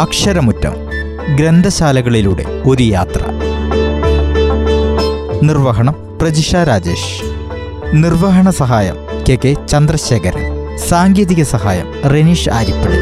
അക്ഷരമുറ്റം ഗ്രന്ഥശാലകളിലൂടെ ഒരു യാത്ര. നിർവഹണം പ്രജിഷ രാജേഷ്. നിർവഹണ സഹായം കെ കെ ചന്ദ്രശേഖരൻ. സാങ്കേതിക സഹായം റെനീഷ് ആരിപ്പള്ളി.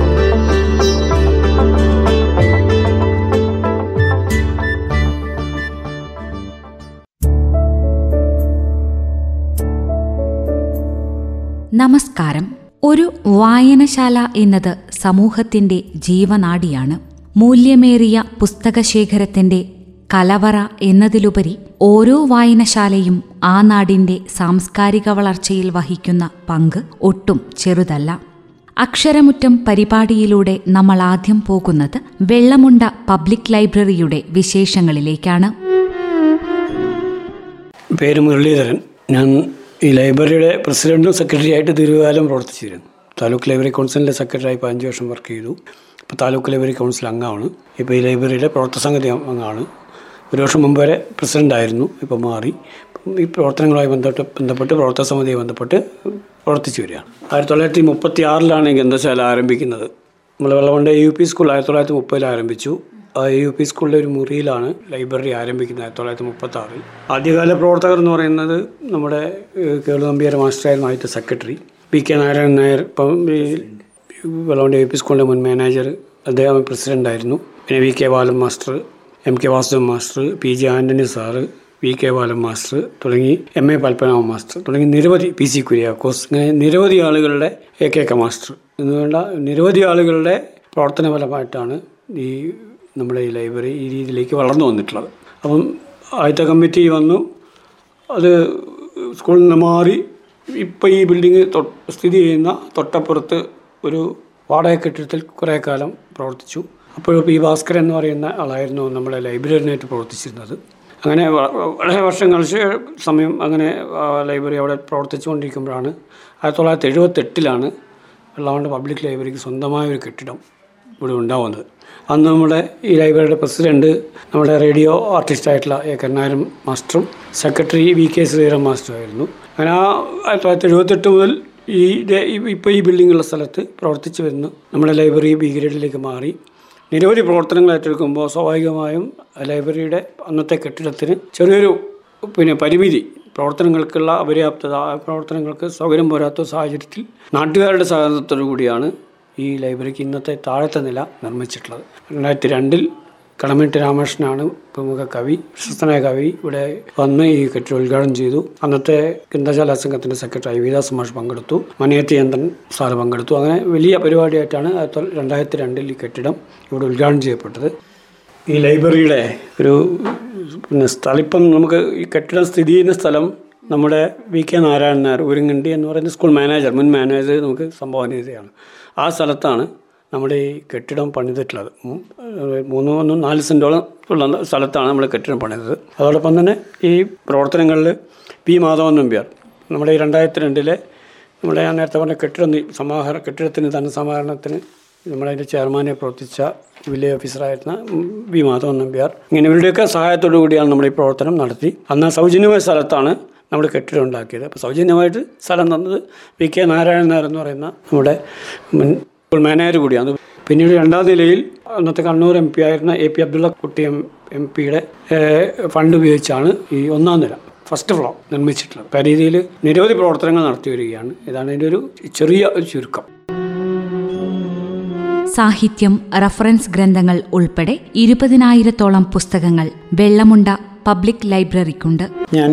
നമസ്കാരം. ഒരു വായനശാല എന്നത് സമൂഹത്തിന്റെ ജീവനാഡിയാണ് മൂല്യമേറിയ പുസ്തകശേഖരത്തിന്റെ കലവറ എന്നതിലുപരി ഓരോ വായനശാലയും ആ നാടിന്റെ സാംസ്കാരിക വളർച്ചയിൽ വഹിക്കുന്ന പങ്ക് ഒട്ടും ചെറുതല്ല. അക്ഷരമുറ്റം പരിപാടിയിലൂടെ നമ്മൾ ആദ്യം പോകുന്നത് വെള്ളമുണ്ട പബ്ലിക് ലൈബ്രറിയുടെ വിശേഷങ്ങളിലേക്കാണ്. പേര് മുരളീധരൻ. ഞാൻ ഈ ലൈബ്രറിയുടെ പ്രസിഡന്റും സെക്രട്ടറിയായിട്ട് ദീർഘകാലം പ്രവർത്തിച്ചിരുന്നു. താലൂക്ക് ലൈബ്രറി കൗൺസിലിന്റെ സെക്രട്ടറി ഇപ്പോൾ അഞ്ച് വർഷം വർക്ക് ചെയ്തു. ഇപ്പോൾ താലൂക്ക് ലൈബ്രറി കൗൺസിൽ അംഗമാണ്. ഇപ്പോൾ ഈ ലൈബ്രറിയുടെ പ്രവർത്തകസമിതി അംഗമാണ്. ഒരു വർഷം മുമ്പ് വരെ പ്രസിഡന്റ് ആയിരുന്നു ഇപ്പോൾ മാറി. ഈ പ്രവർത്തനങ്ങളുമായി ബന്ധപ്പെട്ട് ബന്ധപ്പെട്ട് പ്രവർത്തന സമിതിയെ ബന്ധപ്പെട്ട് പ്രവർത്തിച്ചു വരികയാണ്. ആയിരത്തി തൊള്ളായിരത്തി മുപ്പത്തി ആറിലാണ് ഈ ഗ്രന്ഥശാല ആരംഭിക്കുന്നത്. നമ്മൾ വെള്ളമുണ്ട യു പി സ്കൂൾ ആയിരത്തി തൊള്ളായിരത്തി മുപ്പതിൽ ആരംഭിച്ചു. യു പി സ്കൂളിലെ ഒരു മുറിയിലാണ് ലൈബ്രറി ആരംഭിക്കുന്നത് ആയിരത്തി തൊള്ളായിരത്തി മുപ്പത്തി ആറിൽ ആദ്യകാല പ്രവർത്തകർ എന്ന് പറയുന്നത് നമ്മുടെ കേളു നമ്പ്യാർ മാസ്റ്ററായിരുന്നു ആദ്യത്തെ secretary. P K Narayanan Nair ഇപ്പം ഈ വെള്ളമണ്ട യു പി സ്കൂളിന്റെ മുൻ മാനേജർ അദ്ദേഹം പ്രസിഡന്റായിരുന്നു പിന്നെ V K Balan master M K Vasudevan master P J Antony sir V K Balan master തുടങ്ങി എം എ പൽപ്പനാമ മാസ്റ്റർ തുടങ്ങി നിരവധി പി സി കുര്യാക്കോസ് ഇങ്ങനെ നിരവധി ആളുകളുടെ എ കെ കെ മാസ്റ്റർ. എന്നുവേണ്ട നിരവധി ആളുകളുടെ പ്രവർത്തന ഫലമായിട്ടാണ് ഈ നമ്മുടെ ഈ ലൈബ്രറി ഈ രീതിയിലേക്ക് വളർന്നു വന്നിട്ടുള്ളത്. അപ്പം ആദ്യത്തെ കമ്മിറ്റി വന്നു. അത് സ്കൂളിൽ നിന്ന് മാറി ഇപ്പം ഈ ബിൽഡിങ് സ്ഥിതി ചെയ്യുന്ന തൊട്ടപ്പുറത്ത് ഒരു വാടക കെട്ടിടത്തിൽ കുറേ കാലം പ്രവർത്തിച്ചു. അപ്പോൾ പി ഭാസ്കരൻ എന്ന് പറയുന്ന ആളായിരുന്നു നമ്മുടെ ലൈബ്രറിനായിട്ട് പ്രവർത്തിച്ചിരുന്നത്. അങ്ങനെ വളരെ വർഷങ്ങൾ സമയം അങ്ങനെ ലൈബ്രറി അവിടെ പ്രവർത്തിച്ചുകൊണ്ടിരിക്കുമ്പോഴാണ് ആയിരത്തി തൊള്ളായിരത്തി എഴുപത്തെട്ടിലാണ് വെള്ളാണ്ട് പബ്ലിക് ലൈബ്രറിക്ക് സ്വന്തമായ ഒരു കെട്ടിടം ഇവിടെ ഉണ്ടാവുന്നത്. അന്ന് നമ്മുടെ ഈ ലൈബ്രറിയുടെ പ്രസിഡന്റ് നമ്മുടെ റേഡിയോ ആർട്ടിസ്റ്റായിട്ടുള്ള എ കരുണാകരൻ മാസ്റ്ററും സെക്രട്ടറി വി കെ ശ്രീറാം മാസ്റ്ററും അങ്ങനെ ആ ആയിരത്തി തൊള്ളായിരത്തി എഴുപത്തെട്ട് മുതൽ ഈ ഇപ്പോൾ ഈ ബിൽഡിങ്ങുള്ള സ്ഥലത്ത് പ്രവർത്തിച്ചു വരുന്നു. നമ്മുടെ ലൈബ്രറി ബി ഗ്രേഡിലേക്ക് മാറി. നിരവധി പ്രവർത്തനങ്ങൾ ഏറ്റെടുക്കുമ്പോൾ സ്വാഭാവികമായും ലൈബ്രറിയുടെ അന്നത്തെ കെട്ടിടത്തിന് ചെറിയൊരു പിന്നെ പരിമിതി. പ്രവർത്തനങ്ങൾക്കുള്ള അപര്യാപ്തത പ്രവർത്തനങ്ങൾക്ക് സൗകര്യം പോരാത്ത സാഹചര്യത്തിൽ നാട്ടുകാരുടെ സഹകരണത്തോടു കൂടിയാണ് ഈ ലൈബ്രറിക്ക് ഇന്നത്തെ താഴത്തെ നില നിർമ്മിച്ചിട്ടുള്ളത്. രണ്ടായിരത്തി രണ്ടിൽ കടമേട്ട് രാമകൃഷ്ണനാണ് പ്രമുഖ കവി പ്രശസ്തനായ കവി. ഇവിടെ വന്ന് ഈ കെട്ടിടം ഉദ്ഘാടനം ചെയ്തു. അന്നത്തെ ഗ്രന്ഥശാല സംഘത്തിന്റെ സെക്രട്ടറി വികാസ് മാഷ് പങ്കെടുത്തു. മനയത്തി യന്ത്രൻ സാറ് പങ്കെടുത്തു. അങ്ങനെ വലിയ പരിപാടിയായിട്ടാണ് രണ്ടായിരത്തി രണ്ടിൽ ഈ കെട്ടിടം ഇവിടെ ഉദ്ഘാടനം ചെയ്യപ്പെട്ടത്. ഈ ലൈബ്രറിയുടെ ഒരു പിന്നെ സ്ഥലം നമുക്ക് ഈ കെട്ടിടം സ്ഥിതി ചെയ്യുന്ന സ്ഥലം നമ്മുടെ വി കെ നാരായണൻ നായർ ഊരിങ്ങണ്ടി എന്ന് പറയുന്ന സ്കൂൾ മാനേജർ മുൻ മാനേജർ നമുക്ക് സംഭാവന ചെയ്തതാണ്. ആ സ്ഥലത്താണ് നമ്മുടെ ഈ കെട്ടിടം പണിതിട്ടുള്ളത്. മൂന്ന് നാല് സെന്റോളം ഉള്ള സ്ഥലത്താണ് നമ്മൾ കെട്ടിടം പണിതത്. അതോടൊപ്പം തന്നെ ഈ പ്രവർത്തനങ്ങളിൽ പി മാധവൻ നമ്പ്യാർ നമ്മുടെ ഈ രണ്ടായിരത്തി രണ്ടിലെ നമ്മുടെ ഞാൻ നേരത്തെ പറഞ്ഞ കെട്ടിടം സമാഹരണ സമാഹാര കെട്ടിടത്തിന് ധനസമാഹരണത്തിന് നമ്മളതിന്റെ ചെയർമാനെ പ്രവർത്തിച്ച വില്ലേജ് ഓഫീസറായിരുന്ന വി മാധവൻ നമ്പ്യാർ. ഇങ്ങനെ ഇവരുടെയൊക്കെ സഹായത്തോടു കൂടിയാണ് നമ്മൾ ഈ പ്രവർത്തനം നടത്തി. അന്ന് സൗജന്യമായ സ്ഥലത്താണ് നമ്മൾ കെട്ടിടം ഉണ്ടാക്കിയത്. അപ്പോൾ സൗജന്യമായിട്ട് സ്ഥലം തന്നത് വി കെ നാരായണൻ നായർ എന്ന് പറയുന്ന നമ്മുടെ മുൻ മാനേജർ കൂടിയാണ് പിന്നീട് രണ്ടാം നിലയിൽ അന്നത്തെ കണ്ണൂർ എം പി ആയിരുന്ന A P Abdullakutty M M പിയുടെ ഫണ്ട് ഉപയോഗിച്ചാണ് ഈ ഒന്നാം നില ഫസ്റ്റ് ഫ്ലോർ നിർമ്മിച്ചിട്ടുള്ളത്. പരിധിയിൽ രീതിയിൽ നിരവധി പ്രവർത്തനങ്ങൾ നടത്തി വരികയാണ്. ഇതാണ് ഇതിന്റെ ഒരു ചെറിയ ഒരു ചുരുക്കം. സാഹിത്യം റഫറൻസ് ഗ്രന്ഥങ്ങൾ ഉൾപ്പെടെ ഇരുപതിനായിരത്തോളം പുസ്തകങ്ങൾ വെള്ളമുണ്ട പബ്ലിക് ലൈബ്രറിക്കുണ്ട്. ഞാൻ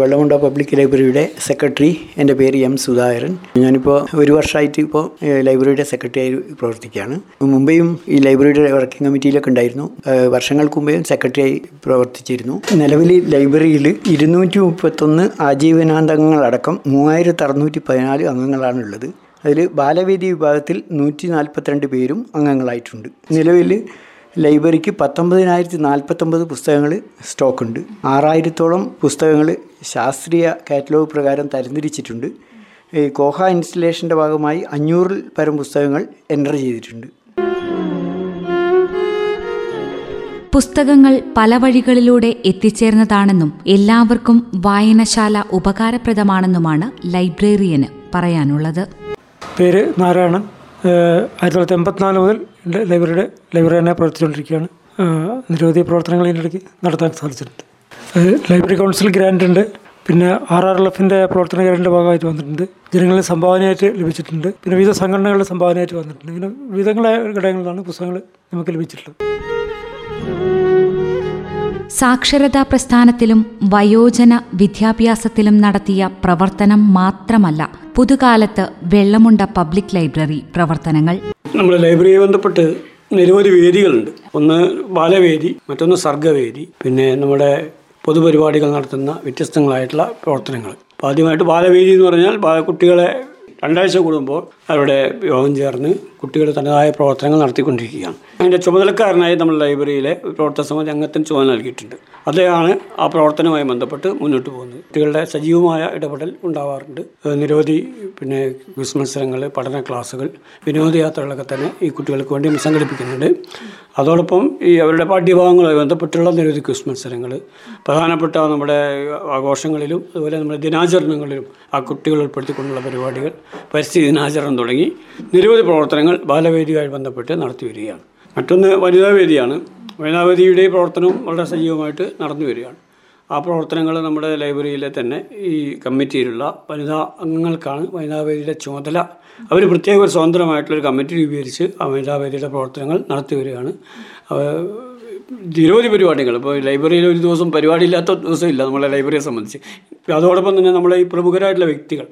വെള്ളമുണ്ട പബ്ലിക് ലൈബ്രറിയുടെ സെക്രട്ടറി. എന്റെ പേര് എം സുധാകരൻ. ഞാനിപ്പോൾ ഒരു വർഷമായിട്ട് ഇപ്പോൾ ലൈബ്രറിയുടെ സെക്രട്ടറി ആയി പ്രവർത്തിക്കുകയാണ്. മുമ്പേയും ഈ ലൈബ്രറിയുടെ വർക്കിംഗ് കമ്മിറ്റിയിലൊക്കെ ഉണ്ടായിരുന്നു. വർഷങ്ങൾക്ക് വർഷങ്ങൾക്ക് സെക്രട്ടറി ആയി പ്രവർത്തിച്ചിരുന്നു. നിലവിൽ ലൈബ്രറിയിൽ ഇരുന്നൂറ്റി മുപ്പത്തൊന്ന് ആജീവനാന്തങ്ങളടക്കം മൂവായിരത്തി അറുന്നൂറ്റി പതിനാല് അംഗങ്ങളാണുള്ളത്. അതിൽ ബാലവേദി വിഭാഗത്തിൽ നൂറ്റി നാൽപ്പത്തിരണ്ട് പേരും അംഗങ്ങളായിട്ടുണ്ട്. നിലവിൽ ലൈബ്രറിക്ക് പത്തൊമ്പതിനായിരത്തി നാൽപ്പത്തൊമ്പത് പുസ്തകങ്ങൾ സ്റ്റോക്കുണ്ട്. ആറായിരത്തോളം പുസ്തകങ്ങൾ ശാസ്ത്രീയ കാറ്റലോഗ് പ്രകാരം തരംതിരിച്ചിട്ടുണ്ട്. ഈ കോഹ ഇൻസ്റ്റലേഷന്റെ ഭാഗമായി അഞ്ഞൂറിൽ പരം പുസ്തകങ്ങൾ എന്റർ ചെയ്തിട്ടുണ്ട്. പുസ്തകങ്ങൾ പല വഴികളിലൂടെ എത്തിച്ചേർന്നതാണെന്നും എല്ലാവർക്കും വായനശാല ഉപകാരപ്രദമാണെന്നുമാണ് ലൈബ്രറിയന് പറയാനുള്ളത്. പേര് നാരായണൻ ആയിരത്തി തൊള്ളായിരത്തി എൺപത്തിനാല് മുതൽ ലൈബ്രറിയുടെ ലൈബ്രറി തന്നെ പ്രവർത്തിച്ചുകൊണ്ടിരിക്കുകയാണ്. നിരവധി പ്രവർത്തനങ്ങൾ ഇതിനിടയ്ക്ക് നടത്താൻ സാധിച്ചിട്ടുണ്ട്. ലൈബ്രറി കൗൺസിൽ ഗ്രാൻഡ് ഉണ്ട്. പിന്നെ ആർ ആർ എൽ എഫിന്റെ പ്രവർത്തന ഗ്രാൻഡിന്റെ ഭാഗമായിട്ട് വന്നിട്ടുണ്ട്. ജനങ്ങളിൽ സംഭാവനയായിട്ട് ലഭിച്ചിട്ടുണ്ട്. പിന്നെ വിവിധ സംഘടനകളുടെ സംഭാവനയായിട്ട് വന്നിട്ടുണ്ട്. ഇങ്ങനെ വിവിധങ്ങളായ ഘടകങ്ങളിലാണ് പുസ്തകങ്ങൾ നമുക്ക് ലഭിച്ചിട്ടുള്ളത്. സാക്ഷരതാ പ്രസ്ഥാനത്തിലും വയോജന വിദ്യാഭ്യാസത്തിലും നടത്തിയ പ്രവർത്തനം മാത്രമല്ല പുതുകാലത്ത് വെള്ളമുണ്ട പബ്ലിക് ലൈബ്രറി പ്രവർത്തനങ്ങൾ. നമ്മുടെ ലൈബ്രറിയെ ബന്ധപ്പെട്ട് നിരവധി വേദികളുണ്ട്. ഒന്ന് ബാലവേദി മറ്റൊന്ന് സർഗവേദി പിന്നെ നമ്മുടെ പൊതുപരിപാടികൾ നടത്തുന്ന വ്യത്യസ്തങ്ങളായിട്ടുള്ള പ്രവർത്തനങ്ങൾ. അപ്പോൾ ആദ്യമായിട്ട് ബാലവേദി എന്ന് പറഞ്ഞാൽ കുട്ടികളെ രണ്ടാഴ്ച കൂടുമ്പോൾ അവരുടെ യോഗം ചേർന്ന് കുട്ടികൾ തനതായ പ്രവർത്തനങ്ങൾ നടത്തിക്കൊണ്ടിരിക്കുകയാണ്. അതിന്റെ ചുമതലക്കാരനായി നമ്മൾ ലൈബ്രറിയിലെ പ്രവർത്തന സമിതി അംഗത്തിന് ചുമതല നൽകിയിട്ടുണ്ട്. അദ്ദേഹമാണ് ആ പ്രവർത്തനവുമായി ബന്ധപ്പെട്ട് മുന്നോട്ട് പോകുന്നത്. കുട്ടികളുടെ സജീവമായ ഇടപെടൽ ഉണ്ടാവാറുണ്ട്. നിരവധി പിന്നെ ക്വിസ് മത്സരങ്ങൾ പഠന ക്ലാസ്സുകൾ വിനോദയാത്രകളൊക്കെ തന്നെ ഈ കുട്ടികൾക്ക് വേണ്ടി സംഘടിപ്പിക്കുന്നുണ്ട്. അതോടൊപ്പം ഈ അവരുടെ പാഠ്യഭാഗങ്ങളുമായി ബന്ധപ്പെട്ടുള്ള നിരവധി ക്വിസ് മത്സരങ്ങൾ പ്രധാനപ്പെട്ട നമ്മുടെ ആഘോഷങ്ങളിലും അതുപോലെ നമ്മുടെ ദിനാചരണങ്ങളിലും ആ കുട്ടികൾ ഉൾപ്പെടുത്തിക്കൊണ്ടുള്ള പരിപാടികൾ പരിസ്ഥിതി ദിനാചരണം തുടങ്ങി നിരവധി പ്രവർത്തനങ്ങൾ ബാലവേദിയുമായി ബന്ധപ്പെട്ട് നടത്തി വരികയാണ്. മറ്റൊന്ന് വനിതാ വേദിയാണ്. വനിതാ വേദിയുടെ പ്രവർത്തനവും വളരെ സജീവമായിട്ട് നടന്നു വരികയാണ്. ആ പ്രവർത്തനങ്ങൾ നമ്മുടെ ലൈബ്രറിയിലെ തന്നെ ഈ കമ്മിറ്റിയിലുള്ള വനിതാ അംഗങ്ങൾക്കാണ് വനിതാവേദിയുടെ ചുമതല. അവർ പ്രത്യേക ഒരു സ്വതന്ത്രമായിട്ടുള്ളൊരു കമ്മിറ്റി രൂപീകരിച്ച് ആ വനിതാവേദിയുടെ പ്രവർത്തനങ്ങൾ നടത്തി വരികയാണ്. നിരവധി പരിപാടികൾ. ഇപ്പോൾ ലൈബ്രറിയിൽ ഒരു ദിവസം പരിപാടി ഇല്ലാത്ത ദിവസം ഇല്ല നമ്മളെ ലൈബ്രറിയെ സംബന്ധിച്ച്. അതോടൊപ്പം തന്നെ നമ്മളെ ഈ പ്രമുഖരായിട്ടുള്ള വ്യക്തികൾ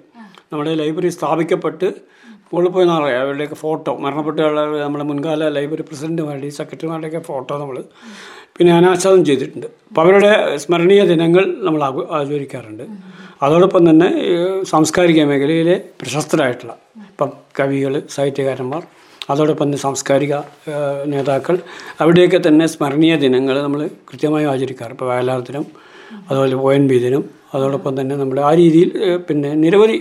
നമ്മുടെ ലൈബ്രറി സ്ഥാപിക്കപ്പെട്ട് മുകളിൽ പോയി നാളെ അവരുടെയൊക്കെ ഫോട്ടോ. മരണപ്പെട്ടുള്ള നമ്മുടെ മുൻകാല ലൈബ്രറി പ്രസിഡന്റുമാരുടെയും സെക്രട്ടറിമാരുടെയൊക്കെ ഫോട്ടോ നമ്മൾ പിന്നെ അനാച്ഛാദം ചെയ്തിട്ടുണ്ട്. അപ്പോൾ അവരുടെ സ്മരണീയ ദിനങ്ങൾ നമ്മൾ ആചരിക്കാറുണ്ട്. അതോടൊപ്പം തന്നെ സാംസ്കാരിക മേഖലയിലെ പ്രശസ്തരായിട്ടുള്ള ഇപ്പം കവികൾ സാഹിത്യകാരന്മാർ അതോടൊപ്പം തന്നെ സാംസ്കാരിക നേതാക്കൾ അവിടെയൊക്കെ തന്നെ സ്മരണീയ ദിനങ്ങൾ നമ്മൾ കൃത്യമായി ആചരിക്കാറ്. ഇപ്പോൾ വയലാർ ദിനം അതുപോലെ ഒ എൻ ബി അതോടൊപ്പം തന്നെ നമ്മുടെ ആ രീതിയിൽ പിന്നെ നിരവധി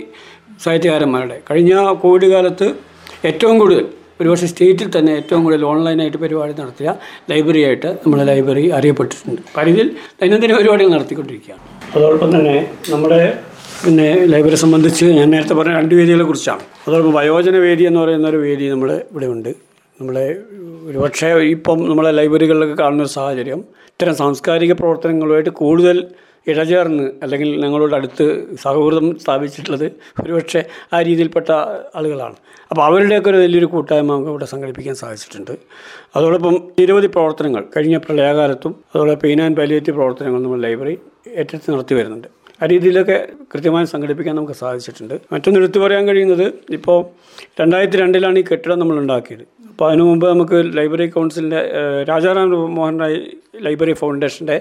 സാഹിത്യകാരന്മാരുടെ കഴിഞ്ഞ കോവിഡ് കാലത്ത് ഏറ്റവും കൂടുതൽ ഒരുപക്ഷെ സ്റ്റേറ്റിൽ തന്നെ ഏറ്റവും കൂടുതൽ ഓൺലൈനായിട്ട് പരിപാടി നടത്തിയ ലൈബ്രറി ആയിട്ട് നമ്മുടെ ലൈബ്രറി അറിയപ്പെട്ടിട്ടുണ്ട്. പരിധിയിൽ ദൈനംദിന പരിപാടികൾ നടത്തിക്കൊണ്ടിരിക്കുകയാണ്. അതോടൊപ്പം തന്നെ നമ്മുടെ പിന്നെ ലൈബ്രറി സംബന്ധിച്ച് ഞാൻ നേരത്തെ പറഞ്ഞ രണ്ട് വേദികളെ കുറിച്ചാണ്. അതോടൊപ്പം വയോജന വേദി എന്ന് പറയുന്ന ഒരു വേദി നമ്മുടെ ഇവിടെ ഉണ്ട്. നമ്മളെ ഒരുപക്ഷെ ഇപ്പം നമ്മളെ ലൈബ്രറികളിലൊക്കെ കാണുന്ന ഒരു സാഹചര്യം ഇത്തരം സാംസ്കാരിക പ്രവർത്തനങ്ങളുമായിട്ട് കൂടുതൽ ഇഴചേർന്ന് അല്ലെങ്കിൽ ഞങ്ങളോട് അടുത്ത് സൗഹൃദം സ്ഥാപിച്ചിട്ടുള്ളത് ഒരുപക്ഷെ ആ രീതിയിൽപ്പെട്ട ആളുകളാണ്. അപ്പോൾ അവരുടെയൊക്കെ ഒരു വലിയൊരു കൂട്ടായ്മ നമുക്ക് ഇവിടെ സംഘടിപ്പിക്കാൻ സാധിച്ചിട്ടുണ്ട്. അതോടൊപ്പം നിരവധി പ്രവർത്തനങ്ങൾ കഴിഞ്ഞ പ്രളയകാലത്തും അതോടൊപ്പം ആൻഡ് പാലിയേറ്റീവ് പ്രവർത്തനങ്ങൾ നമ്മൾ ലൈബ്രറി ഏറ്റെടുത്ത് നടത്തി വരുന്നുണ്ട്. ആ രീതിയിലൊക്കെ കൃത്യമായി സംഘടിപ്പിക്കാൻ നമുക്ക് സാധിച്ചിട്ടുണ്ട്. മറ്റൊന്ന് എടുത്തു പറയാൻ കഴിയുന്നത് ഇപ്പോൾ രണ്ടായിരത്തി രണ്ടിലാണ് ഈ കെട്ടിടം നമ്മൾ ഉണ്ടാക്കിയത്. അപ്പോൾ അതിനു മുമ്പ് നമുക്ക് ലൈബ്രറി കൗൺസിലിന്റെ രാജാറാം മോഹൻ റായ് ലൈബ്രറി ഫൗണ്ടേഷന്റെ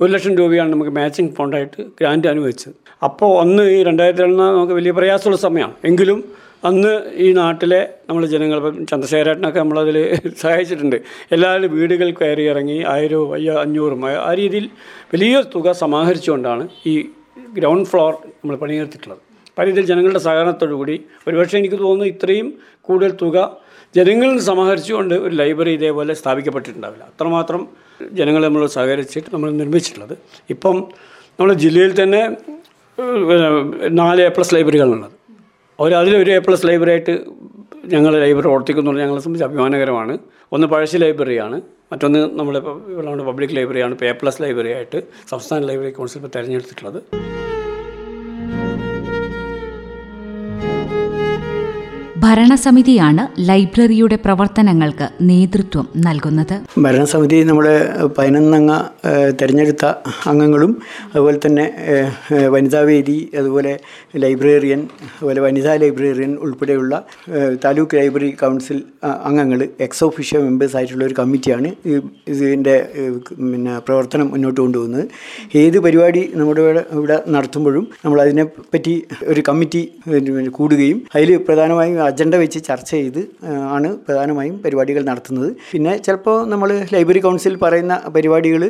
ഒരു ലക്ഷം രൂപയാണ് നമുക്ക് മാച്ചിങ് ഫണ്ടായിട്ട് ഗ്രാന്റ് അനുവദിച്ചത്. അപ്പോൾ അന്ന് ഈ രണ്ടായിരത്തി രണ്ടിന് നമുക്ക് വലിയ പ്രയാസമുള്ള സമയമാണ്. എങ്കിലും അന്ന് ഈ നാട്ടിലെ നമ്മൾ ജനങ്ങൾ ഇപ്പം ചന്ദ്രശേഖരേട്ടനൊക്കെ നമ്മളതിൽ സഹായിച്ചിട്ടുണ്ട്. എല്ലാവരും വീടുകൾ കയറി ഇറങ്ങി ആയിരവും അയ്യ അഞ്ഞൂറും ആ രീതിയിൽ വലിയ തുക സമാഹരിച്ചുകൊണ്ടാണ് ഈ ഗ്രൗണ്ട് ഫ്ലോർ നമ്മൾ പണിയെടുത്തിട്ടുള്ളത്. പല രീതിയിൽ ജനങ്ങളുടെ സഹകരണത്തോടുകൂടി ഒരുപക്ഷെ എനിക്ക് തോന്നുന്നു ഇത്രയും കൂടുതൽ തുക ജനങ്ങളിൽ സമാഹരിച്ചുകൊണ്ട് ഒരു ലൈബ്രറി ഇതേപോലെ സ്ഥാപിക്കപ്പെട്ടിട്ടുണ്ടാവില്ല. അത്രമാത്രം ജനങ്ങൾ നമ്മൾ സഹകരിച്ചിട്ട് നമ്മൾ നിർമ്മിച്ചിട്ടുള്ളത്. ഇപ്പം നമ്മുടെ ജില്ലയിൽ തന്നെ നാല് എ പ്ലസ് ലൈബ്രറികളുള്ളത് ഒരു അതിലൊരു എ പ്ലസ് ലൈബ്രറി ആയിട്ട് ഞങ്ങൾ ലൈബ്രറി പ്രവർത്തിക്കുന്നു ഞങ്ങളെ സംബന്ധിച്ച് അഭിമാനകരമാണ്. ഒന്ന് പഴശ്ശി ലൈബ്രറിയാണ്. മറ്റൊന്ന് ഇവിടെ നമ്മുടെ പബ്ലിക് ലൈബ്രറിയാണ് പേ പ്ലസ് ലൈബ്രറി ആയിട്ട് സംസ്ഥാന ലൈബ്രറി കൗൺസിൽ തിരഞ്ഞെടുത്തിട്ടുള്ളത്. ഭരണസമിതിയാണ് ലൈബ്രറിയുടെ പ്രവർത്തനങ്ങൾക്ക് നേതൃത്വം നൽകുന്നത്. ഭരണസമിതി നമ്മുടെ പതിനൊന്നംഗ തെരഞ്ഞെടുത്ത അംഗങ്ങളും അതുപോലെ തന്നെ വനിതാവേദി അതുപോലെ ലൈബ്രേറിയൻ അതുപോലെ വനിതാ ലൈബ്രേറിയൻ ഉൾപ്പെടെയുള്ള താലൂക്ക് ലൈബ്രറി കൗൺസിൽ അംഗങ്ങൾ എക്സ് ഓഫീഷ്യൽ മെമ്പേഴ്സ് ആയിട്ടുള്ള ഒരു കമ്മിറ്റിയാണ് ഇതിന്റെ പിന്നെ പ്രവർത്തനം മുന്നോട്ട് കൊണ്ടുപോകുന്നത്. ഏത് പരിപാടി നമ്മുടെ ഇവിടെ നടത്തുമ്പോഴും നമ്മൾ അതിനെപ്പറ്റി ഒരു കമ്മിറ്റി കൂടുകയും അതിൽ പ്രധാനമായും അജണ്ട വെച്ച് ചർച്ച ചെയ്ത് ആണ് പ്രധാനമായും പരിപാടികൾ നടത്തുന്നത്. പിന്നെ ചിലപ്പോൾ നമ്മൾ ലൈബ്രറി കൗൺസിൽ പറയുന്ന പരിപാടികൾ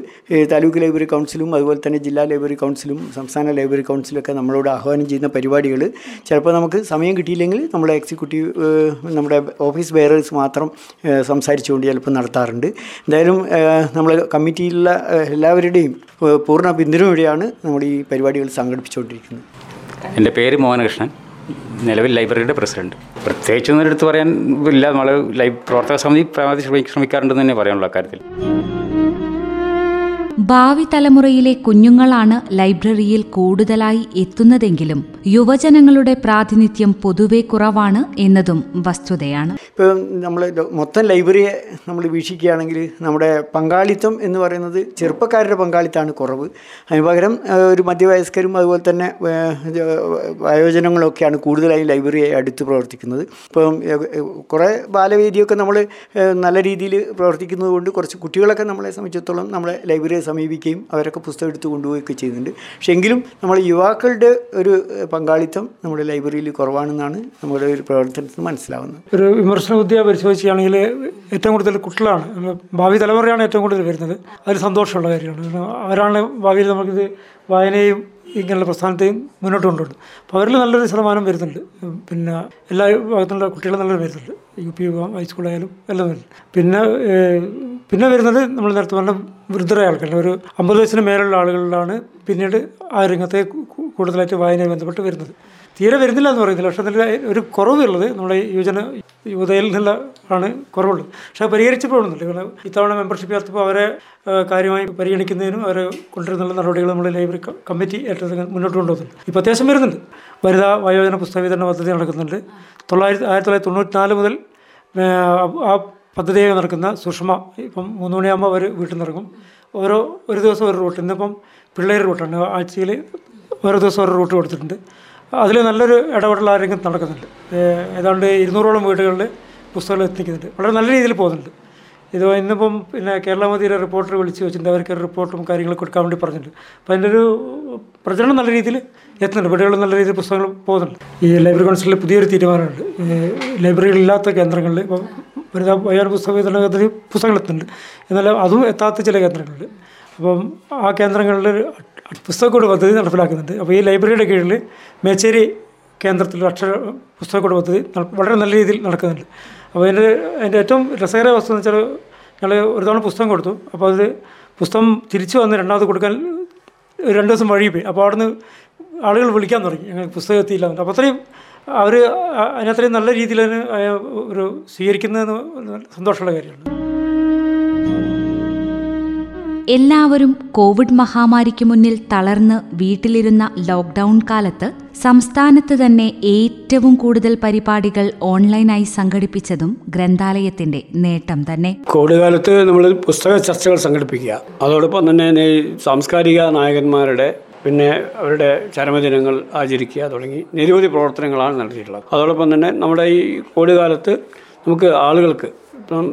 താലൂക്ക് ലൈബ്രറി കൗൺസിലും അതുപോലെ തന്നെ ജില്ലാ ലൈബ്രറി കൗൺസിലും സംസ്ഥാന ലൈബ്രറി കൗൺസിലൊക്കെ നമ്മളോട് ആഹ്വാനം ചെയ്യുന്ന പരിപാടികൾ ചിലപ്പോൾ നമുക്ക് സമയം കിട്ടിയില്ലെങ്കിൽ നമ്മുടെ എക്സിക്യൂട്ടീവ് നമ്മുടെ ഓഫീസ് ബെയറേഴ്സ് മാത്രം സംസാരിച്ചുകൊണ്ട് ചിലപ്പോൾ നടത്താറുണ്ട്. എന്തായാലും നമ്മൾ കമ്മിറ്റിയിലുള്ള എല്ലാവരുടെയും പൂർണ പിന്തുണയോടെയാണ് നമ്മൾ ഈ പരിപാടികൾ സംഘടിപ്പിച്ചുകൊണ്ടിരിക്കുന്നത്. എന്റെ പേര് മോഹനകൃഷ്ണൻ. നിലവിൽ ലൈബ്രറിയുടെ പ്രസിഡന്റ്. പ്രത്യേകിച്ച് ഒന്നും എടുത്ത് പറയാൻ ഇല്ല. നമ്മൾ പ്രവർത്തക സമിതി പരമാവധി ശ്രമി- ശ്രമിക്കാറുണ്ടെന്ന് തന്നെ പറയാനുള്ള കാര്യത്തിൽ ഭാവി തലമുറയിലെ കുഞ്ഞുങ്ങളാണ് ലൈബ്രറിയിൽ കൂടുതലായി എത്തുന്നതെങ്കിലും യുവജനങ്ങളുടെ പ്രാതിനിധ്യം പൊതുവെ കുറവാണ് എന്നതും വസ്തുതയാണ്. ഇപ്പം നമ്മൾ മൊത്തം ലൈബ്രറിയെ നമ്മൾ വീക്ഷിക്കുകയാണെങ്കിൽ നമ്മുടെ പങ്കാളിത്തം എന്ന് പറയുന്നത് ചെറുപ്പക്കാരുടെ പങ്കാളിത്തമാണ് കുറവ്. അതിന് പകരം ഒരു മധ്യവയസ്കരും അതുപോലെ തന്നെ വയോജനങ്ങളൊക്കെയാണ് കൂടുതലായി ലൈബ്രറിയെ അടുത്ത് പ്രവർത്തിക്കുന്നത്. ഇപ്പം കുറേ ബാലവേദിയൊക്കെ നമ്മൾ നല്ല രീതിയിൽ പ്രവർത്തിക്കുന്നത് കൊണ്ട് കുറച്ച് കുട്ടികളൊക്കെ നമ്മളെ സംബന്ധിച്ചിടത്തോളം നമ്മളെ ലൈബ്രറിയെ സമീപിക്കുകയും അവരൊക്കെ പുസ്തകം എടുത്ത് കൊണ്ടുപോവുകയൊക്കെ ചെയ്യുന്നുണ്ട്. പക്ഷേ എങ്കിലും നമ്മൾ യുവാക്കളുടെ ഒരു പങ്കാളിത്തം നമ്മുടെ ലൈബ്രറിയിൽ കുറവാണെന്നാണ് നമ്മുടെ ഒരു പ്രവർത്തനത്തിൽ മനസ്സിലാവുന്നത്. ഒരു വിമർശന ബുദ്ധിയെ പരിശോധിക്കുകയാണെങ്കിൽ ഏറ്റവും കൂടുതൽ കുട്ടികളാണ്. ഭാവി തലമുറയാണ് ഏറ്റവും കൂടുതൽ വരുന്നത്. അതിൽ സന്തോഷമുള്ള കാര്യമാണ്. കാരണം അവരാണ് ഭാവിയിൽ നമുക്കിത് വായനയും ഇങ്ങനെയുള്ള പ്രസ്ഥാനത്തെയും മുന്നോട്ട് കൊണ്ടുപോകുന്നത്. അപ്പോൾ അവരിൽ നല്ലൊരു ശതമാനം വരുന്നുണ്ട്. പിന്നെ എല്ലാ ഭാഗത്തുള്ള കുട്ടികളും നല്ലൊരു വരുന്നുണ്ട്. യു പി ഹൈസ്കൂളായാലും എല്ലാം വരുന്നുണ്ട്. പിന്നെ പിന്നെ വരുന്നത് നമ്മൾ നേരത്തെ പറഞ്ഞ വൃദ്ധരായ ആൾക്കാരുടെ ഒരു അമ്പത് വയസ്സിന് മേലുള്ള ആളുകളിലാണ് പിന്നീട് ആ രംഗത്തെ കൂടുതലായിട്ട് വായനയുമായി ബന്ധപ്പെട്ട് വരുന്നത്. തീരെ വരുന്നില്ല എന്ന് പറയുന്നില്ല. പക്ഷെ അതിൽ ഒരു കുറവുള്ളത് നമ്മുടെ യുവജന യുവതയിൽ നിന്നുള്ള ആണ് കുറവുള്ളത്. പക്ഷെ അത് പോകുന്നുണ്ട് കാരണം ഇത്തവണ മെമ്പർഷിപ്പ് ചേർത്തപ്പോൾ അവരെ കാര്യമായി പരിഗണിക്കുന്നതിനും അവരെ കൊണ്ടുവരുന്നുള്ള നടപടികൾ നമ്മൾ ലൈബ്രറി കമ്മിറ്റി ഏറ്റെടുത്ത് മുന്നോട്ട് കൊണ്ടുപോകുന്നുണ്ട് ഇപ്പോൾ അത്യാവശ്യം വരുന്നുണ്ട്. വനിതാ വയോജന പുസ്തക വിതരണ പദ്ധതി നടക്കുന്നുണ്ട്. തൊള്ളായിരത്തി ആയിരത്തി തൊള്ളായിരത്തി തൊണ്ണൂറ്റിനാല് മുതൽ ആ, ആ പദ്ധതിയായി നടക്കുന്ന സുഷമ ഇപ്പം മൂന്ന് മണിയാകുമ്പോൾ അവർ വീട്ടിൽ നിന്ന് ഇറങ്ങും. ഓരോ ഒരു ദിവസം ഒരു റൂട്ട്. ഇന്നിപ്പം പിള്ളേർ റൂട്ടാണ്. ആഴ്ചയിൽ ഓരോ ദിവസം ഓരോ റൂട്ട് കൊടുത്തിട്ടുണ്ട്. അതിൽ നല്ലൊരു ഇടപെടൽ ആ രംഗത്ത് നടക്കുന്നുണ്ട് ഏതാണ്ട് ഇരുന്നൂറോളം വീടുകളിൽ പുസ്തകങ്ങൾ എത്തിക്കുന്നുണ്ട്. വളരെ നല്ല രീതിയിൽ പോകുന്നുണ്ട്. ഇത് ഇന്നിപ്പം പിന്നെ കേരള മതിയുടെ റിപ്പോർട്ടർ വിളിച്ച് വെച്ചിട്ടുണ്ട്. അവർക്ക് റിപ്പോർട്ടും കാര്യങ്ങളും കൊടുക്കാൻ വേണ്ടി പറഞ്ഞിട്ടുണ്ട്. അപ്പോൾ അതിന്റെ ഒരു പ്രചരണം നല്ല രീതിയിൽ എത്തുന്നുണ്ട്. വീടുകളിൽ നല്ല രീതിയിൽ പുസ്തകങ്ങൾ പോകുന്നുണ്ട്. ഈ ലൈബ്രറി കൗൺസിലിൽ പുതിയൊരു തീരുമാനമുണ്ട്. ലൈബ്രറികളില്ലാത്ത കേന്ദ്രങ്ങളിൽ ഇപ്പം വനിതാ വയോജന പുസ്തക വിതരണ പദ്ധതി പുസ്തകങ്ങൾ എത്തുന്നുണ്ട്. എന്നാൽ അതും എത്താത്ത ചില കേന്ദ്രങ്ങളുണ്ട്. അപ്പം ആ കേന്ദ്രങ്ങളിൽ പുസ്തകക്കൂട് പദ്ധതി നടപ്പിലാക്കുന്നുണ്ട്. അപ്പോൾ ഈ ലൈബ്രറിയുടെ കീഴിൽ മേച്ചേരി കേന്ദ്രത്തിൽ അക്ഷര പുസ്തകക്കൂട് പദ്ധതി വളരെ നല്ല രീതിയിൽ നടക്കുന്നുണ്ട്. അപ്പോൾ അതിന്റെ അതിന്റെ ഏറ്റവും രസകര വസ്തു എന്ന് വെച്ചാൽ ഞങ്ങൾ ഒരു തവണ പുസ്തകം കൊടുത്തു. അപ്പോൾ അത് പുസ്തകം തിരിച്ചു വന്ന് രണ്ടാമത് കൊടുക്കാൻ രണ്ട് ദിവസം വഴി പോയി. അപ്പോൾ അവിടുന്ന് ആളുകൾ വിളിക്കാൻ തുടങ്ങി. ഞങ്ങൾ പുസ്തകം എത്തിയില്ല അപ്പോൾ അത്രയും അവർ അതിനത്രയും നല്ല രീതിയിൽ ഒരു സ്വീകരിക്കുന്നതെന്ന് സന്തോഷമുള്ള കാര്യമാണ്. എല്ലാവരും കോവിഡ് മഹാമാരിക്ക് മുന്നിൽ തളർന്ന് വീട്ടിലിരുന്ന ലോക്ക്ഡൗൺ കാലത്ത് സംസ്ഥാനത്ത് തന്നെ ഏറ്റവും കൂടുതൽ പരിപാടികൾ ഓൺലൈനായി സംഘടിപ്പിച്ചതും ഗ്രന്ഥാലയത്തിന്റെ നേട്ടം തന്നെ. കോവിഡ് കാലത്ത് നമ്മൾ പുസ്തക ചർച്ചകൾ സംഘടിപ്പിക്കുക. അതോടൊപ്പം തന്നെ സാംസ്കാരിക നായകന്മാരുടെ പിന്നെ അവരുടെ ചരമദിനങ്ങൾ ആചരിക്കുക തുടങ്ങി നിരവധി പ്രവർത്തനങ്ങളാണ് നടത്തിയിട്ടുള്ളത്. അതോടൊപ്പം തന്നെ നമ്മുടെ ഈ കോവിഡ് കാലത്ത് നമുക്ക് ആളുകൾക്ക് ഇപ്പം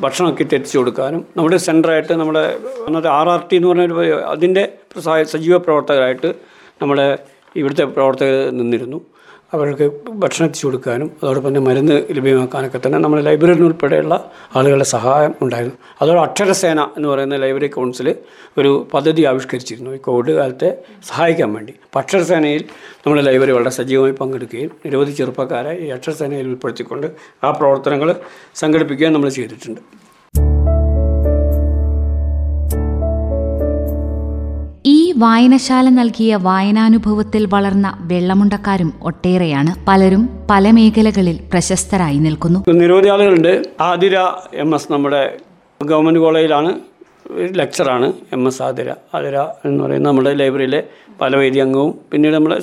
ഭക്ഷണമൊക്കെ എത്തിച്ചു കൊടുക്കാനും നമ്മുടെ സെന്ററായിട്ട് നമ്മുടെ അന്നത്തെ ആർ ആർ ടി എന്ന് പറഞ്ഞൊരു അതിന്റെ സജീവ പ്രവർത്തകരായിട്ട് നമ്മുടെ ഇവിടുത്തെ പ്രവർത്തകർ നിന്നിരുന്നു. അവർക്ക് ഭക്ഷണം എത്തിച്ചു കൊടുക്കാനും അതോടൊപ്പം തന്നെ മരുന്ന് ലഭ്യമാക്കാനൊക്കെ തന്നെ നമ്മുടെ ലൈബ്രറിയിൽ ഉൾപ്പെടെയുള്ള ആളുകളുടെ സഹായം ഉണ്ടായിരുന്നു. അതോടെ അക്ഷരസേന എന്ന് പറയുന്ന ലൈബ്രറി കൗൺസിൽ ഒരു പദ്ധതി ആവിഷ്കരിച്ചിരുന്നു ഈ കോവിഡ് കാലത്തെ സഹായിക്കാൻ വേണ്ടി. അപ്പോൾ അക്ഷരസേനയിൽ നമ്മുടെ ലൈബ്രറി വളരെ സജീവമായി പങ്കെടുക്കുകയും നിരവധി ചെറുപ്പക്കാരെ ഈ അക്ഷരസേനയിൽ ഉൾപ്പെടുത്തിക്കൊണ്ട് ആ പ്രവർത്തനങ്ങൾ സംഘടിപ്പിക്കുകയും നമ്മൾ ചെയ്തിട്ടുണ്ട്. വായനശാല നൽകിയ വായനാനുഭവത്തിൽ വളർന്ന വെള്ളമുണ്ടക്കാരും ഒട്ടേറെയാണ്. പലരും പല മേഖലകളിൽ പ്രശസ്തരായി നിൽക്കുന്നു. നിരവധി ആളുകളുണ്ട് ആതിര എം എസ് നമ്മുടെ ഗവൺമെന്റ് കോളേജിലാണ്. ലെക്ചറാണ് എം എസ് ആതിര. ആതിര എന്ന് പറയുന്ന നമ്മുടെ ലൈബ്രറിയിലെ പല വേദി അംഗവും പിന്നീട് നമ്മുടെ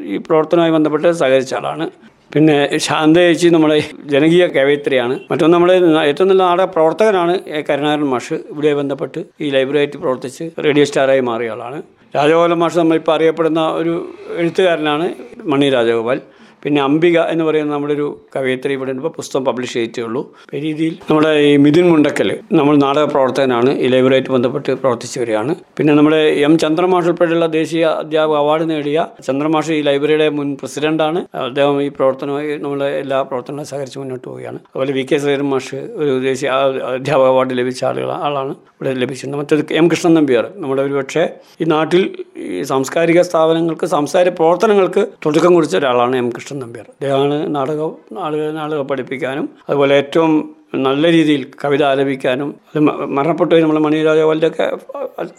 ഈ പ്രവർത്തനവുമായി ബന്ധപ്പെട്ട് സഹകരിച്ച ആളാണ്. പിന്നെ ശാന്ത ചേച്ചി നമ്മുടെ ജനകീയ കവയത്രിയാണ്. മറ്റൊന്ന് നമ്മുടെ ഏറ്റവും നല്ല നാടക പ്രവർത്തകനാണ് എ. കരുണാകരൻ മാഷ്. ഇവിടെ ബന്ധപ്പെട്ട് ഈ ലൈബ്രറിയായിട്ട് പ്രവർത്തിച്ച് റേഡിയോ സ്റ്റാറായി മാറിയ ആളാണ്. രാജഗോപാലൻ മാഷ് നമ്മളിപ്പോൾ അറിയപ്പെടുന്ന ഒരു എഴുത്തുകാരനാണ് മണി രാജഗോപാൽ. പിന്നെ അംബിക എന്ന് പറയുന്ന നമ്മുടെ ഒരു കവയിത്രി ഇവിടെ ഇപ്പോൾ പുസ്തകം പബ്ലിഷ് ചെയ്തിട്ടുള്ളൂ ഈ രീതിയിൽ നമ്മുടെ ഈ മിഥുൻ മുണ്ടക്കൽ നമ്മൾ നാടക പ്രവർത്തകനാണ്. ഈ ലൈബ്രറിയായിട്ട് ബന്ധപ്പെട്ട് പ്രവർത്തിച്ചു വരികയാണ് പിന്നെ നമ്മുടെ എം ചന്ദ്രമാഷ് ഉൾപ്പെടെയുള്ള ദേശീയ അധ്യാപക അവാർഡ് നേടിയ ചന്ദ്രമാഷ് ഈ ലൈബ്രറിയുടെ മുൻ പ്രസിഡന്റാണ് അദ്ദേഹം ഈ പ്രവർത്തനമായി നമ്മളെ എല്ലാ പ്രവർത്തനങ്ങളും സഹകരിച്ച് മുന്നോട്ട് പോവുകയാണ്. അതുപോലെ വി കെ ശ്രീധരൻ മാഷ് ഒരു ദേശീയ അധ്യാപക അവാർഡ് ലഭിച്ച ആളുകൾ ആളാണ് ഇവിടെ ലഭിച്ചിട്ടുണ്ട് മറ്റേത് എം കൃഷ്ണൻ നമ്പ്യാർ നമ്മുടെ ഒരു പക്ഷേ ഈ നാട്ടിൽ ഈ സാംസ്കാരിക സ്ഥാപനങ്ങൾക്ക് സാംസ്കാരിക പ്രവർത്തനങ്ങൾക്ക് തുടക്കം കുറിച്ച ഒരാളാണ് എം കൃഷ്ണൻ നമ്പ്യാർ അദ്ദേഹമാണ് നാടകം ആളുകളെ നാടകം പഠിപ്പിക്കാനും അതുപോലെ ഏറ്റവും നല്ല രീതിയിൽ കവിത ആലപിക്കാനും അത് മ- മരണപ്പെട്ടു നമ്മുടെ മണിരാജാവലിന്റെ ഒക്കെ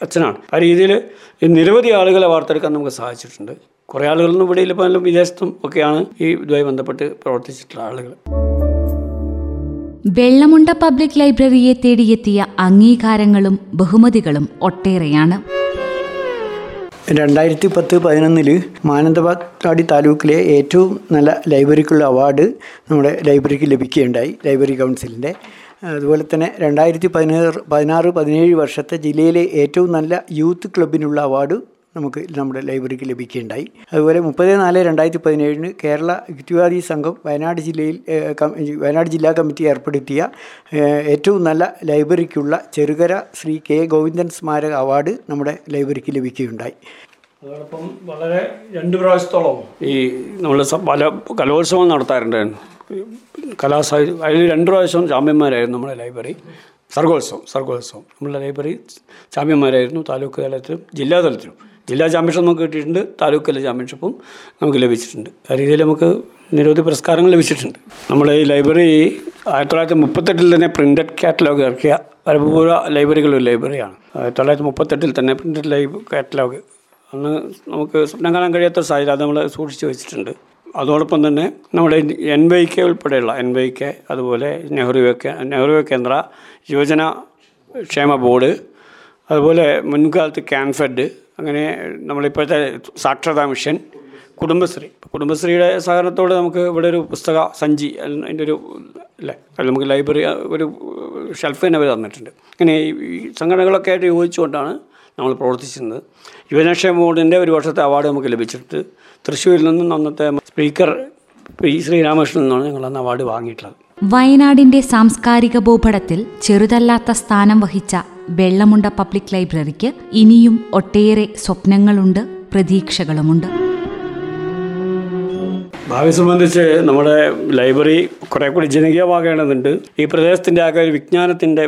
അച്ഛനാണ്. ആ രീതിയിൽ നിരവധി ആളുകളെ വാർത്തെടുക്കാൻ നമുക്ക് സാധിച്ചിട്ടുണ്ട് കുറേ ആളുകളൊന്നും ഇവിടെ ഇല്ല വിദേശത്തും ഒക്കെയാണ് ഈ ഇതുമായി ബന്ധപ്പെട്ട് പ്രവർത്തിച്ചിട്ടുള്ള ആളുകൾ. വെള്ളമുണ്ട പബ്ലിക് ലൈബ്രറിയെ തേടിയെത്തിയ അംഗീകാരങ്ങളും ബഹുമതികളും ഒട്ടേറെയാണ്. രണ്ടായിരത്തി പത്ത് പതിനൊന്നിൽ മാനന്തവാടി താലൂക്കിലെ ഏറ്റവും നല്ല ലൈബ്രറിക്കുള്ള അവാർഡ് നമ്മുടെ ലൈബ്രറിക്ക് ലഭിക്കുകയുണ്ടായി ലൈബ്രറി കൗൺസിലിന്റെ. അതുപോലെ തന്നെ രണ്ടായിരത്തി പതിനാറ് പതിനാറ് പതിനേഴ് വർഷത്തെ ജില്ലയിലെ ഏറ്റവും നല്ല യൂത്ത് ക്ലബിനുള്ള അവാർഡ് നമുക്ക് നമ്മുടെ ലൈബ്രറിക്ക് ലഭിക്കുകയുണ്ടായി. അതുപോലെ മുപ്പത് നാല് രണ്ടായിരത്തി പതിനേഴിന് കേരള യുക്തിവാദി സംഘം വയനാട് ജില്ലയിൽ വയനാട് ജില്ലാ കമ്മിറ്റി ഏർപ്പെടുത്തിയ ഏറ്റവും നല്ല ലൈബ്രറിക്കുള്ള ചെറുകര ശ്രീ കെ ഗോവിന്ദൻ സ്മാരക അവാർഡ് നമ്മുടെ ലൈബ്രറിക്ക് ലഭിക്കുകയുണ്ടായി. അതോടൊപ്പം വളരെ രണ്ട് പ്രാവശ്യത്തോളം ഈ നമ്മൾ പല കലോത്സവം നടത്താറുണ്ട്. കലാസാഹിത്യം അതിൽ രണ്ട് പ്രാവശ്യം ചാമ്പ്യന്മാരായിരുന്നു നമ്മുടെ ലൈബ്രറി. സർഗോത്സവം സർഗോത്സവം. നമ്മുടെ ലൈബ്രറി ചാമ്പ്യന്മാരായിരുന്നു താലൂക്ക് തലത്തിലും ജില്ലാ തലത്തിലും. ജില്ലാ ചാമ്പ്യൻഷിപ്പ് നമുക്ക് കിട്ടിയിട്ടുണ്ട് താലൂക്ക് തല ചാമ്പ്യൻഷിപ്പും നമുക്ക് ലഭിച്ചിട്ടുണ്ട്. ആ രീതിയിൽ നമുക്ക് നിരവധി പുരസ്കാരങ്ങൾ ലഭിച്ചിട്ടുണ്ട്. നമ്മുടെ ഈ ലൈബ്രറി ആയിരത്തി തൊള്ളായിരത്തി മുപ്പത്തെട്ടിൽ തന്നെ പ്രിന്റഡ് കാറ്റലോഗ് ഇറക്കിയ പരപൂർവ ലൈബ്രറികളൊരു ലൈബ്രറിയാണ്. ആയിരത്തി തൊള്ളായിരത്തി മുപ്പത്തെട്ടിൽ തന്നെ പ്രിന്റഡ് ലൈബ് കാറ്റലോഗ് അന്ന് നമുക്ക് സ്വപ്നം കാണാൻ കഴിയാത്ത സാഹചര്യം അത് നമ്മൾ സൂക്ഷിച്ച് വെച്ചിട്ടുണ്ട്. അതോടൊപ്പം തന്നെ നമ്മുടെ എൻ വൈ കെ ഉൾപ്പെടെയുള്ള എൻ വൈ കെ അതുപോലെ നെഹ്റു നെഹ്റു കേന്ദ്ര യുവജന ക്ഷേമ ബോർഡ് അതുപോലെ മുൻകാലത്ത് ക്യാൻഫെഡ് അങ്ങനെ നമ്മളിപ്പോഴത്തെ സാക്ഷരതാ മിഷൻ കുടുംബശ്രീ. കുടുംബശ്രീയുടെ സഹകരണത്തോടെ നമുക്ക് ഇവിടെ ഒരു പുസ്തക സഞ്ചി അതിന്റെ ഒരു അല്ലേ അത് നമുക്ക് ലൈബ്രറി ഒരു ഷെൽഫ് തന്നെ അവർ തന്നിട്ടുണ്ട്. അങ്ങനെ ഈ ഈ സംഘടനകളൊക്കെ ആയിട്ട് യോജിച്ചുകൊണ്ടാണ് നമ്മൾ പ്രവർത്തിച്ചിരുന്നത്. യുവജനക്ഷേമ ബോർഡിന്റെ ഒരു വർഷത്തെ അവാർഡ് നമുക്ക് ലഭിച്ചിട്ട് തൃശ്ശൂരിൽ നിന്നും അന്നത്തെ സ്പീക്കർ പി ശ്രീരാമകൃഷ്ണൻ നിന്നാണ് ഞങ്ങൾ അന്ന് അവാർഡ് വാങ്ങിയിട്ടുള്ളത്. വയനാടിന്റെ സാംസ്കാരിക ഭൂപടത്തിൽ ചെറുതല്ലാത്ത സ്ഥാനം വഹിച്ച വെള്ളമുണ്ട പബ്ലിക് ലൈബ്രറിക്ക് ഇനിയും ഒട്ടേറെ സ്വപ്നങ്ങളുണ്ട് പ്രതീക്ഷകളുമുണ്ട്. ഭാവി സംബന്ധിച്ച് നമ്മുടെ ലൈബ്രറി കുറെ കൂടി ജനകീയമാകേണ്ടതുണ്ട്. ഈ പ്രദേശത്തിന്റെ ആകെ വിജ്ഞാനത്തിന്റെ വിജ്ഞാനത്തിന്റെ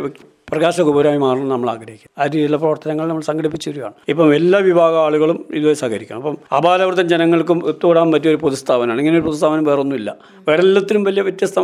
പ്രകാശഗോപുരമായി മാറണം നമ്മൾ ആഗ്രഹിക്കും ആ രീതിയിലുള്ള പ്രവർത്തനങ്ങൾ നമ്മൾ സംഘടിപ്പിച്ചു വരികയാണ്. ഇപ്പം എല്ലാ വിഭാഗ ആളുകളും ഇതുവരെ സഹകരിക്കണം. അപ്പം അപാലവൃത്തം ജനങ്ങൾക്കും ഒത്തുകൂടാൻ പറ്റിയ ഒരു പൊതുസ്ഥാപനമാണ്. ഇങ്ങനെ ഒരു പൊതുസ്ഥാപനം വേറൊന്നുമില്ല. വേറെ എല്ലാത്തിനും വലിയ വ്യത്യസ്ത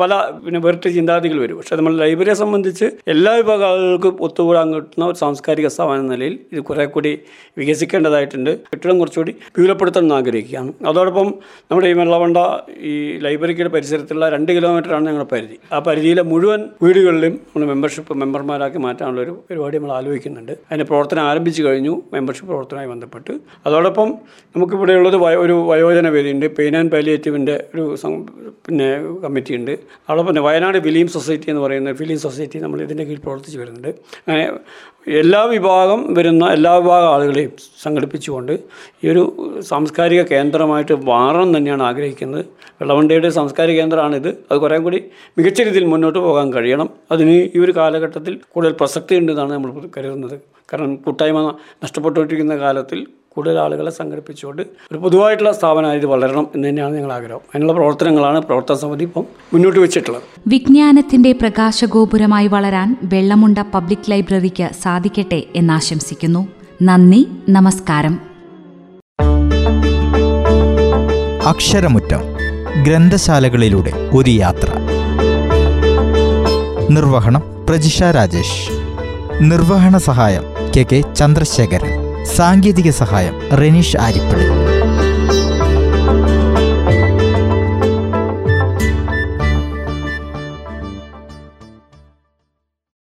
പല പിന്നെ വേറിട്ട ചിന്താഗതികൾ വരും. പക്ഷേ നമ്മൾ ലൈബ്രറിയെ സംബന്ധിച്ച് എല്ലാ വിഭാഗ ആളുകൾക്കും ഒത്തുകൂടാൻ കിട്ടുന്ന ഒരു സാംസ്കാരിക സ്ഥാപനം എന്ന നിലയിൽ ഇത് കുറെ കൂടി വികസിക്കേണ്ടതായിട്ടുണ്ട്. കെട്ടിടം കുറച്ചുകൂടി വിപുലപ്പെടുത്തണം ആഗ്രഹിക്കുകയാണ്. അതോടൊപ്പം നമ്മുടെ ഈ വെള്ളവണ്ട ഈ ലൈബ്രറിയുടെ പരിസരത്തുള്ള രണ്ട് കിലോമീറ്ററാണ് ഞങ്ങളുടെ പരിധി. ആ പരിധിയിലെ മുഴുവൻ വീടുകളിലും നമ്മൾ മെമ്പർഷിപ്പ് മെമ്പർമാരാക്കി മാറ്റാനുള്ള ഒരു പരിപാടി നമ്മൾ ആലോചിക്കുന്നുണ്ട്. അതിന്റെ പ്രവർത്തനം ആരംഭിച്ചു കഴിഞ്ഞു മെമ്പർഷിപ്പ് പ്രവർത്തനമായി ബന്ധപ്പെട്ട്. അതോടൊപ്പം നമുക്കിവിടെയുള്ളത് ഒരു വയോജന വേദിയുണ്ട്. പെയിൻ ആൻഡ് പാലിയേറ്റീവിന്റെ ഒരു പിന്നെ കമ്മിറ്റി ഉണ്ട് അതോടൊപ്പം തന്നെ വയനാട് ഫിലിം സൊസൈറ്റി എന്ന് പറയുന്ന ഫിലിം സൊസൈറ്റി നമ്മൾ ഇതിന്റെ കീഴിൽ പ്രവർത്തിച്ച് വരുന്നുണ്ട്. അങ്ങനെ എല്ലാ വിഭാഗം വരുന്ന എല്ലാ വിഭാഗം ആളുകളെയും സംഘടിപ്പിച്ചുകൊണ്ട് ഈ ഒരു സാംസ്കാരിക കേന്ദ്രമായിട്ട് മാറണം തന്നെയാണ് ആഗ്രഹിക്കുന്നത്. വെള്ളവണ്ടയുടെ സാംസ്കാരിക കേന്ദ്രമാണിത്. അത് കുറേ കൂടി മികച്ച രീതിയിൽ മുന്നോട്ട് പോകാൻ കഴിയണം. അതിന് ഈ ഒരു കാലഘട്ടത്തിൽ കൂടുതൽ പ്രസക്തി ഉണ്ടെന്നാണ് നമ്മൾ കരുതുന്നത്. കാരണം കൂട്ടായ്മ നഷ്ടപ്പെട്ടുകൊണ്ടിരിക്കുന്ന കാലത്തിൽ കൂടുതൽ ആളുകളെ സംഘടിപ്പിച്ചുകൊണ്ട് ഒരു പൊതുവായിട്ടുള്ള സ്ഥാപനമായി ഇത് വളരണം എന്ന് തന്നെയാണ് ഞങ്ങൾ ആഗ്രഹം. അതിനുള്ള പ്രവർത്തനങ്ങളാണ് പ്രവർത്തന സമിതി ഇപ്പം മുന്നോട്ട് വെച്ചിട്ടുള്ളത്. വിജ്ഞാനത്തിന്റെ പ്രകാശഗോപുരമായി വളരാൻ വെള്ളമുണ്ട പബ്ലിക് ലൈബ്രറിക്ക് സാധിക്കട്ടെ എന്നാശംസിക്കുന്നു നന്ദി നമസ്കാരം. അക്ഷരമുറ്റം ഗ്രന്ഥശാലകളിലൂടെ ഒരു യാത്ര. നിർവഹണം പ്രജിഷ രാജേഷ്. നിർവഹണ സഹായം കെ കെ ചന്ദ്രശേഖരൻ. സാങ്കേതിക സഹായം റെനീഷ് ആരിപ്പള്ളി